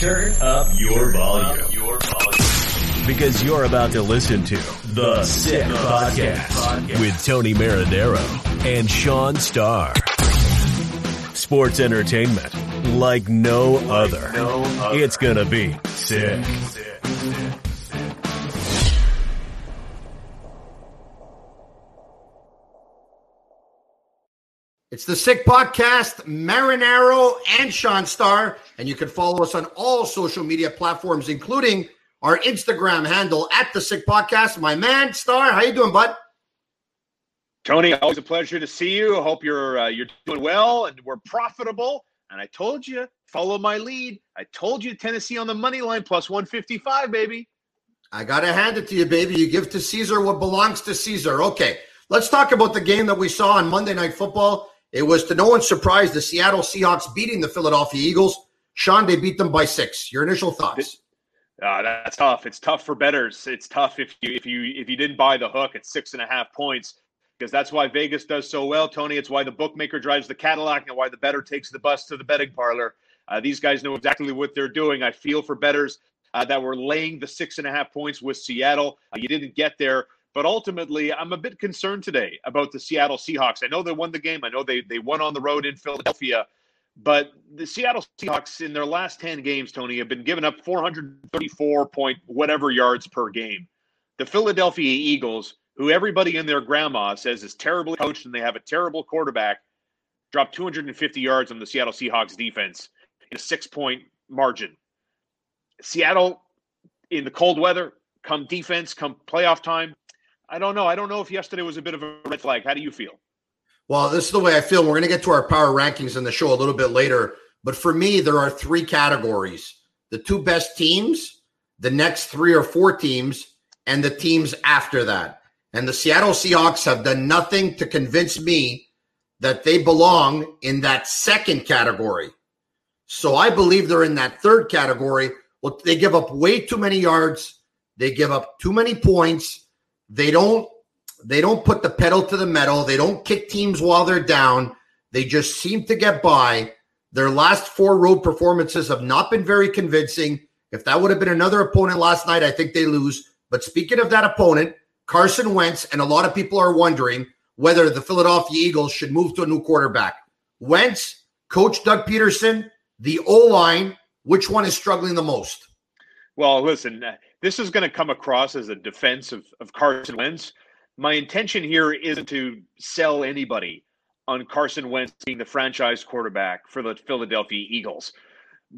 Turn up your volume. Your volume. Because you're about to listen to The Sick Podcast with Tony Marinaro and Shaun Starr. Sports entertainment like no other. It's gonna be sick. It's the Sick Podcast, Marinaro and Shaun Starr. And you can follow us on all social media platforms, including our Instagram handle at the Sick Podcast. My man, Starr, how you doing, bud? Tony, always a pleasure to see you. I hope you're uh, you're doing well and we're profitable. And I told you, follow my lead. I told you Tennessee on the money line plus 155, baby. I got to hand it to you, baby. You give to Caesar what belongs to Caesar. Okay, let's talk about the game that we saw on Monday Night Football. It was to no one's surprise the Seattle Seahawks beating the Philadelphia Eagles. Shaun, they beat them by six. Your initial thoughts? Uh, that's tough. It's tough for betters. It's tough if you if you if you didn't buy the hook at six and a half points because that's why Vegas does so well, Tony. It's why the bookmaker drives the Cadillac and why the better takes the bus to the betting parlor. Uh, these guys know exactly what they're doing. I feel for betters uh, that were laying the six and a half points with Seattle. Uh, you didn't get there. But ultimately, I'm a bit concerned today about the Seattle Seahawks. I know they won the game. I know they they won on the road in Philadelphia, but the Seattle Seahawks in their last 10 games, Tony, have been giving up 434 point whatever yards per game. The Philadelphia Eagles, who everybody in their grandma says is terribly coached and they have a terrible quarterback, dropped 250 yards on the Seattle Seahawks defense in a six point margin. Seattle in the cold weather, come defense, come playoff time, I don't know. I don't know if yesterday was a bit of a red flag. How do you feel? Well, this is the way I feel. We're going to get to our power rankings in the show a little bit later. But for me, there are three categories the two best teams, the next three or four teams, and the teams after that. And the Seattle Seahawks have done nothing to convince me that they belong in that second category. So I believe they're in that third category. Well, they give up way too many yards, they give up too many points they don't they don't put the pedal to the metal. They don't kick teams while they're down. They just seem to get by. Their last four road performances have not been very convincing. If that would have been another opponent last night, I think they lose. But speaking of that opponent, Carson Wentz, and a lot of people are wondering whether the Philadelphia Eagles should move to a new quarterback. Wentz, Coach Doug Pederson, the O line, which one is struggling the most? Well, listen, uh, this is going to come across as a defense of, of Carson Wentz. My intention here isn't to sell anybody on Carson Wentz being the franchise quarterback for the Philadelphia Eagles.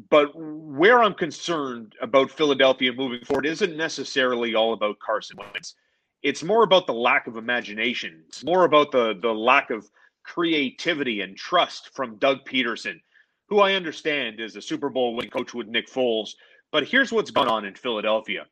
But where I'm concerned about Philadelphia moving forward isn't necessarily all about Carson Wentz. It's more about the lack of imagination. It's more about the, the lack of creativity and trust from Doug Pederson, who I understand is a Super Bowl winning coach with Nick Foles. But here's what's gone on in Philadelphia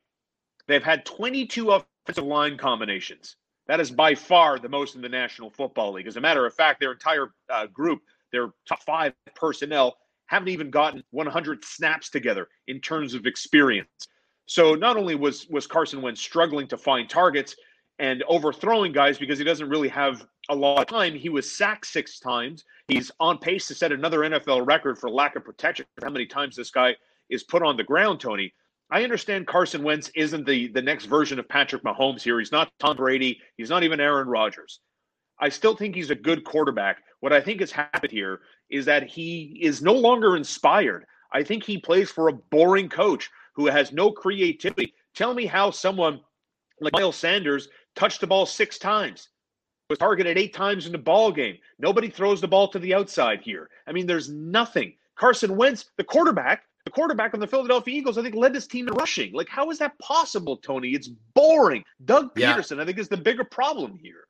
They've had 22 offensive line combinations. That is by far the most in the National Football League. As a matter of fact, their entire uh, group, their top five personnel, haven't even gotten 100 snaps together in terms of experience. So not only was was Carson Wentz struggling to find targets and overthrowing guys because he doesn't really have a lot of time, he was sacked six times. He's on pace to set another NFL record for lack of protection. How many times this guy is put on the ground, Tony? I understand Carson Wentz isn't the the next version of Patrick Mahomes here. He's not Tom Brady. He's not even Aaron Rodgers. I still think he's a good quarterback. What I think has happened here is that he is no longer inspired. I think he plays for a boring coach who has no creativity. Tell me how someone like Miles Sanders touched the ball six times, was targeted eight times in the ball game. Nobody throws the ball to the outside here. I mean, there's nothing. Carson Wentz, the quarterback, quarterback on the Philadelphia Eagles, I think, led this team in rushing. Like, how is that possible, Tony? It's boring. Doug Pederson, yeah. I think, is the bigger problem here.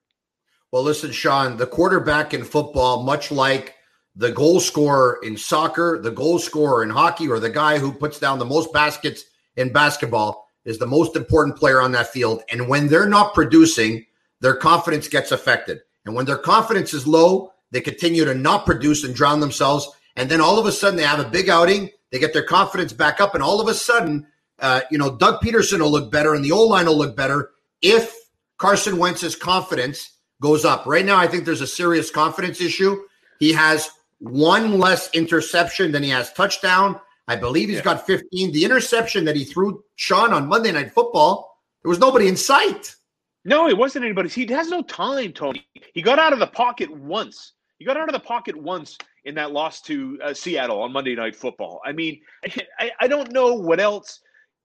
Well, listen, Shaun, the quarterback in football, much like the goal scorer in soccer, the goal scorer in hockey, or the guy who puts down the most baskets in basketball, is the most important player on that field. And when they're not producing, their confidence gets affected. And when their confidence is low, they continue to not produce and drown themselves. And then all of a sudden, they have a big outing they get their confidence back up, and all of a sudden, uh, you know, Doug Pederson will look better and the O line will look better if Carson Wentz's confidence goes up. Right now, I think there's a serious confidence issue. He has one less interception than he has touchdown. I believe he's yeah. got 15. The interception that he threw Shaun on Monday Night Football, there was nobody in sight. No, it wasn't anybody. He has no time, Tony. He got out of the pocket once. He got out of the pocket once in that loss to uh, Seattle on Monday Night Football. I mean, I, I don't know what else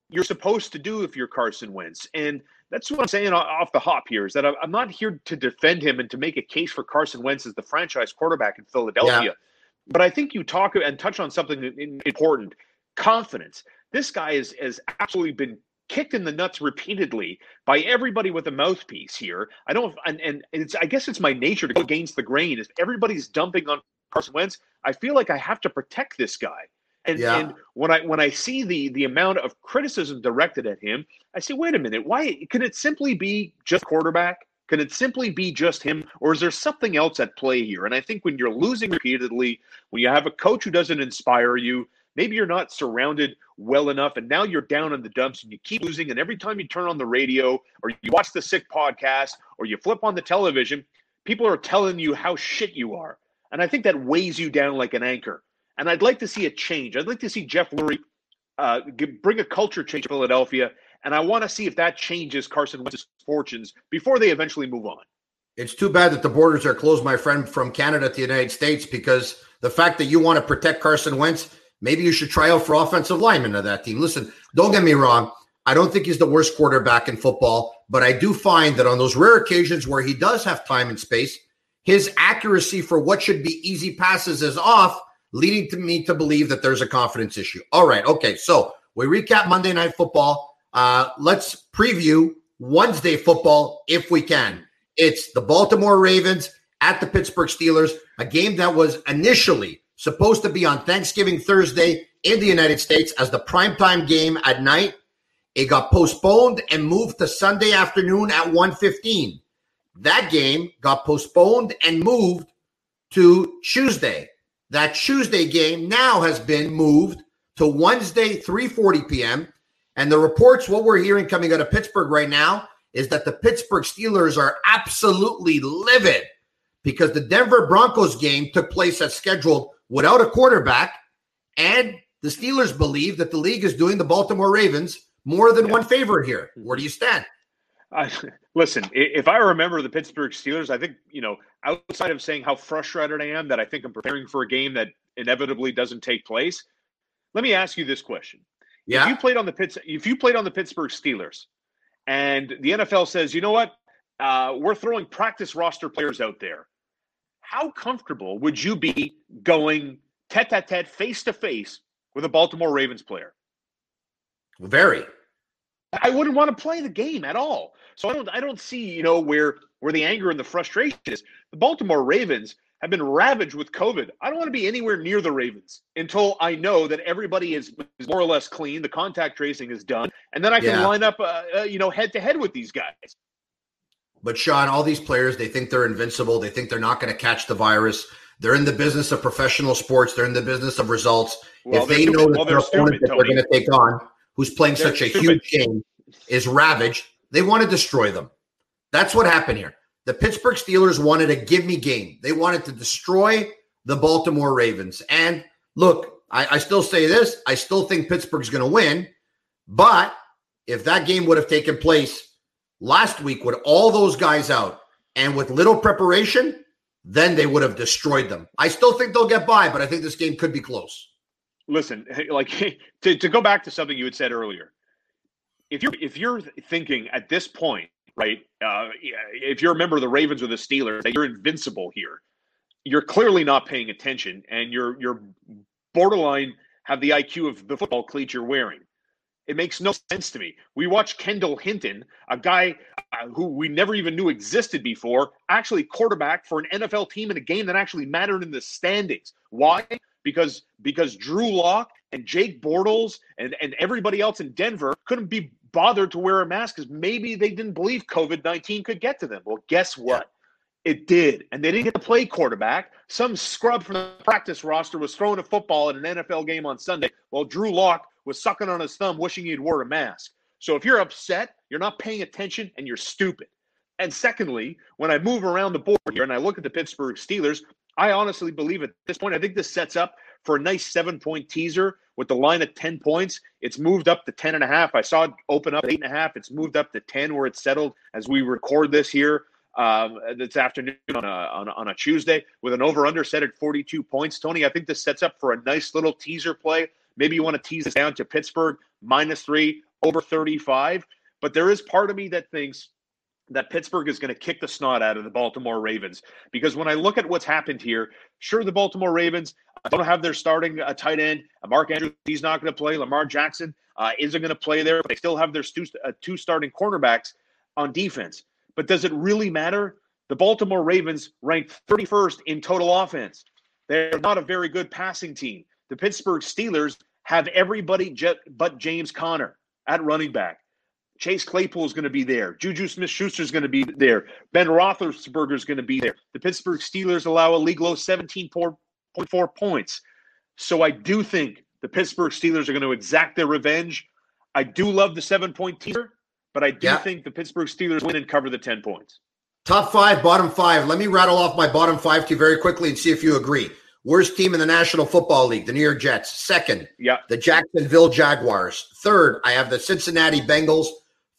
you're supposed to do if you're Carson Wentz. And that's what I'm saying off the hop here is that I'm not here to defend him and to make a case for Carson Wentz as the franchise quarterback in Philadelphia. Yeah. But I think you talk and touch on something important confidence. This guy is, has absolutely been kicked in the nuts repeatedly by everybody with a mouthpiece here. I don't, and, and it's, I guess it's my nature to go against the grain. If everybody's dumping on Carson Wentz, I feel like I have to protect this guy. And, yeah. and when I when I see the the amount of criticism directed at him, I say, wait a minute, why can it simply be just quarterback? Can it simply be just him, or is there something else at play here? And I think when you're losing repeatedly, when you have a coach who doesn't inspire you, maybe you're not surrounded well enough, and now you're down in the dumps and you keep losing. And every time you turn on the radio, or you watch the sick podcast, or you flip on the television, people are telling you how shit you are. And I think that weighs you down like an anchor. And I'd like to see a change. I'd like to see Jeff Lurie uh, bring a culture change to Philadelphia. And I want to see if that changes Carson Wentz's fortunes before they eventually move on. It's too bad that the borders are closed, my friend, from Canada to the United States, because the fact that you want to protect Carson Wentz, maybe you should try out for offensive lineman of that team. Listen, don't get me wrong. I don't think he's the worst quarterback in football, but I do find that on those rare occasions where he does have time and space, his accuracy for what should be easy passes is off, leading to me to believe that there's a confidence issue. All right. Okay. So we recap Monday Night Football. Uh, let's preview Wednesday football if we can. It's the Baltimore Ravens at the Pittsburgh Steelers, a game that was initially supposed to be on Thanksgiving Thursday in the United States as the primetime game at night. It got postponed and moved to Sunday afternoon at 1:15. That game got postponed and moved to Tuesday. That Tuesday game now has been moved to Wednesday, 3:40 p.m. And the reports, what we're hearing coming out of Pittsburgh right now, is that the Pittsburgh Steelers are absolutely livid because the Denver Broncos game took place as scheduled without a quarterback, and the Steelers believe that the league is doing the Baltimore Ravens more than yeah. one favor here. Where do you stand? I, listen, if I remember the Pittsburgh Steelers, I think, you know, outside of saying how frustrated I am that I think I'm preparing for a game that inevitably doesn't take place, let me ask you this question. Yeah. If you played on the Pitts, if you played on the Pittsburgh Steelers and the NFL says, you know what, uh, we're throwing practice roster players out there, how comfortable would you be going tete a tete, face to face with a Baltimore Ravens player? Very. I wouldn't want to play the game at all. So I don't I don't see, you know, where where the anger and the frustration is. The Baltimore Ravens have been ravaged with COVID. I don't want to be anywhere near the Ravens until I know that everybody is, is more or less clean, the contact tracing is done, and then I can yeah. line up, uh, uh, you know, head to head with these guys. But Shaun, all these players, they think they're invincible. They think they're not going to catch the virus. They're in the business of professional sports. They're in the business of results. Well, if they know that their opponent that they're going to take on who's playing They're such a stupid. huge game, is ravaged. They want to destroy them. That's what happened here. The Pittsburgh Steelers wanted a give me game. They wanted to destroy the Baltimore Ravens. And look, I, I still say this I still think Pittsburgh's going to win. But if that game would have taken place last week with all those guys out and with little preparation, then they would have destroyed them. I still think they'll get by, but I think this game could be close listen, like to, to go back to something you had said earlier, if you're if you're thinking at this point, right, uh, if you're a member of the Ravens or the Steelers, that you're invincible here, you're clearly not paying attention, and you're you're borderline have the IQ of the football cleats you're wearing. It makes no sense to me. We watched Kendall Hinton, a guy uh, who we never even knew existed before, actually quarterback for an NFL team in a game that actually mattered in the standings. Why? Because because Drew Lock and Jake Bortles and, and everybody else in Denver couldn't be bothered to wear a mask because maybe they didn't believe COVID 19 could get to them. Well, guess what? Yeah. It did. And they didn't get to play quarterback. Some scrub from the practice roster was throwing a football at an NFL game on Sunday while Drew Lock was sucking on his thumb, wishing he'd wore a mask. So if you're upset, you're not paying attention and you're stupid. And secondly, when I move around the board here and I look at the Pittsburgh Steelers, I honestly believe at this point, I think this sets up for a nice seven point teaser with the line at 10 points. It's moved up to 10 and a half. I saw it open up eight and a half. It's moved up to 10 where it's settled as we record this here um, this afternoon on a, on a, on a Tuesday with an over under set at 42 points. Tony, I think this sets up for a nice little teaser play. Maybe you want to tease this down to Pittsburgh minus three over 35. But there is part of me that thinks that Pittsburgh is going to kick the snot out of the Baltimore Ravens. Because when I look at what's happened here, sure, the Baltimore Ravens don't have their starting uh, tight end. Uh, Mark Andrews, he's not going to play. Lamar Jackson uh, isn't going to play there, but they still have their two, uh, two starting cornerbacks on defense. But does it really matter? The Baltimore Ravens ranked 31st in total offense. They're not a very good passing team. The Pittsburgh Steelers have everybody but James Conner at running back. Chase Claypool is going to be there. Juju Smith Schuster is going to be there. Ben Roethlisberger is going to be there. The Pittsburgh Steelers allow a league low 17.4 points. So I do think the Pittsburgh Steelers are going to exact their revenge. I do love the seven point teaser, but I do yeah. think the Pittsburgh Steelers win and cover the 10 points. Top five, bottom five. Let me rattle off my bottom five to you very quickly and see if you agree. Worst team in the National Football League, the New York Jets. Second, yeah. the Jacksonville Jaguars. Third, I have the Cincinnati Bengals.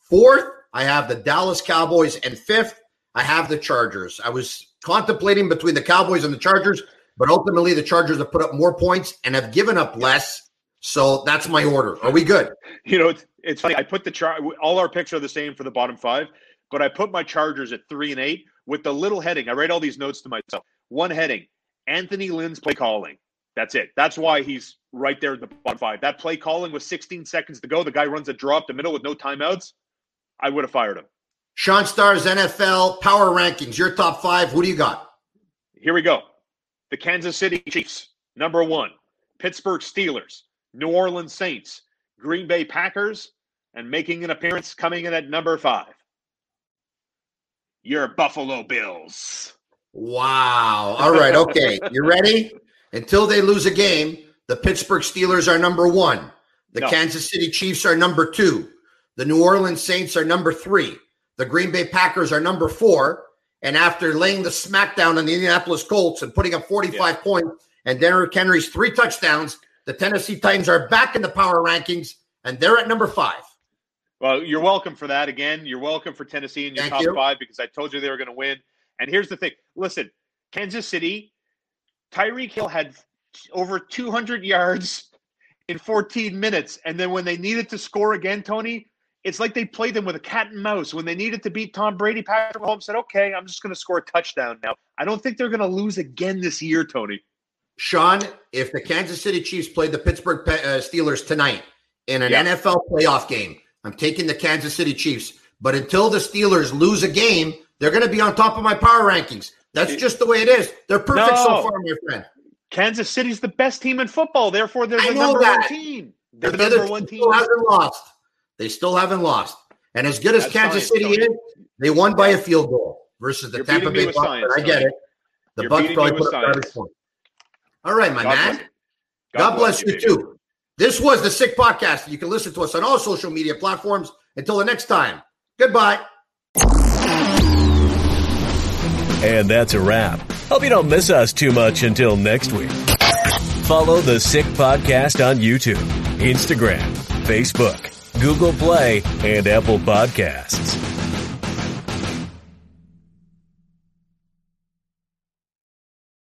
Fourth, I have the Dallas Cowboys. And fifth, I have the Chargers. I was contemplating between the Cowboys and the Chargers, but ultimately the Chargers have put up more points and have given up less. So that's my order. Are we good? You know, it's, it's funny. I put the chart, all our picks are the same for the bottom five, but I put my Chargers at three and eight with the little heading. I write all these notes to myself. One heading Anthony Lynn's play calling. That's it. That's why he's right there in the bottom five. That play calling with 16 seconds to go. The guy runs a draw up the middle with no timeouts. I would have fired him. Shaun Starr's NFL power rankings. Your top five. Who do you got? Here we go. The Kansas City Chiefs, number one. Pittsburgh Steelers, New Orleans Saints, Green Bay Packers, and making an appearance coming in at number five. Your Buffalo Bills. Wow. All right. Okay. you ready? Until they lose a game, the Pittsburgh Steelers are number one. The no. Kansas City Chiefs are number two. The New Orleans Saints are number three. The Green Bay Packers are number four. And after laying the smackdown on the Indianapolis Colts and putting up 45 yeah. points and Derrick Henry's three touchdowns, the Tennessee Titans are back in the power rankings and they're at number five. Well, you're welcome for that. Again, you're welcome for Tennessee in your Thank top you. five because I told you they were going to win. And here's the thing listen, Kansas City, Tyreek Hill had over 200 yards in 14 minutes. And then when they needed to score again, Tony, it's like they played them with a cat and mouse. When they needed to beat Tom Brady, Patrick Mahomes said, okay, I'm just going to score a touchdown now. I don't think they're going to lose again this year, Tony. Shaun, if the Kansas City Chiefs played the Pittsburgh uh, Steelers tonight in an yeah. NFL playoff game, I'm taking the Kansas City Chiefs. But until the Steelers lose a game, they're going to be on top of my power rankings. That's just the way it is. They're perfect no. so far, my friend. Kansas City's the best team in football. Therefore, they're the number that. one team. They're the, the number one team. Hasn't lost. They still haven't lost. And as good as That's Kansas City is, they won by a field goal versus the You're Tampa Bay Bucks. Science, I get it. The You're Bucks probably put up garbage point. All right, my God man. Bless God, God, bless, you, you too. This was the Sick Podcast. You can listen to us on all social media platforms. Until the next time, goodbye. And that's a wrap. Hope you don't miss us too much until next week. Follow the Sick Podcast on YouTube, Instagram, Facebook, Google Play, and Apple Podcasts.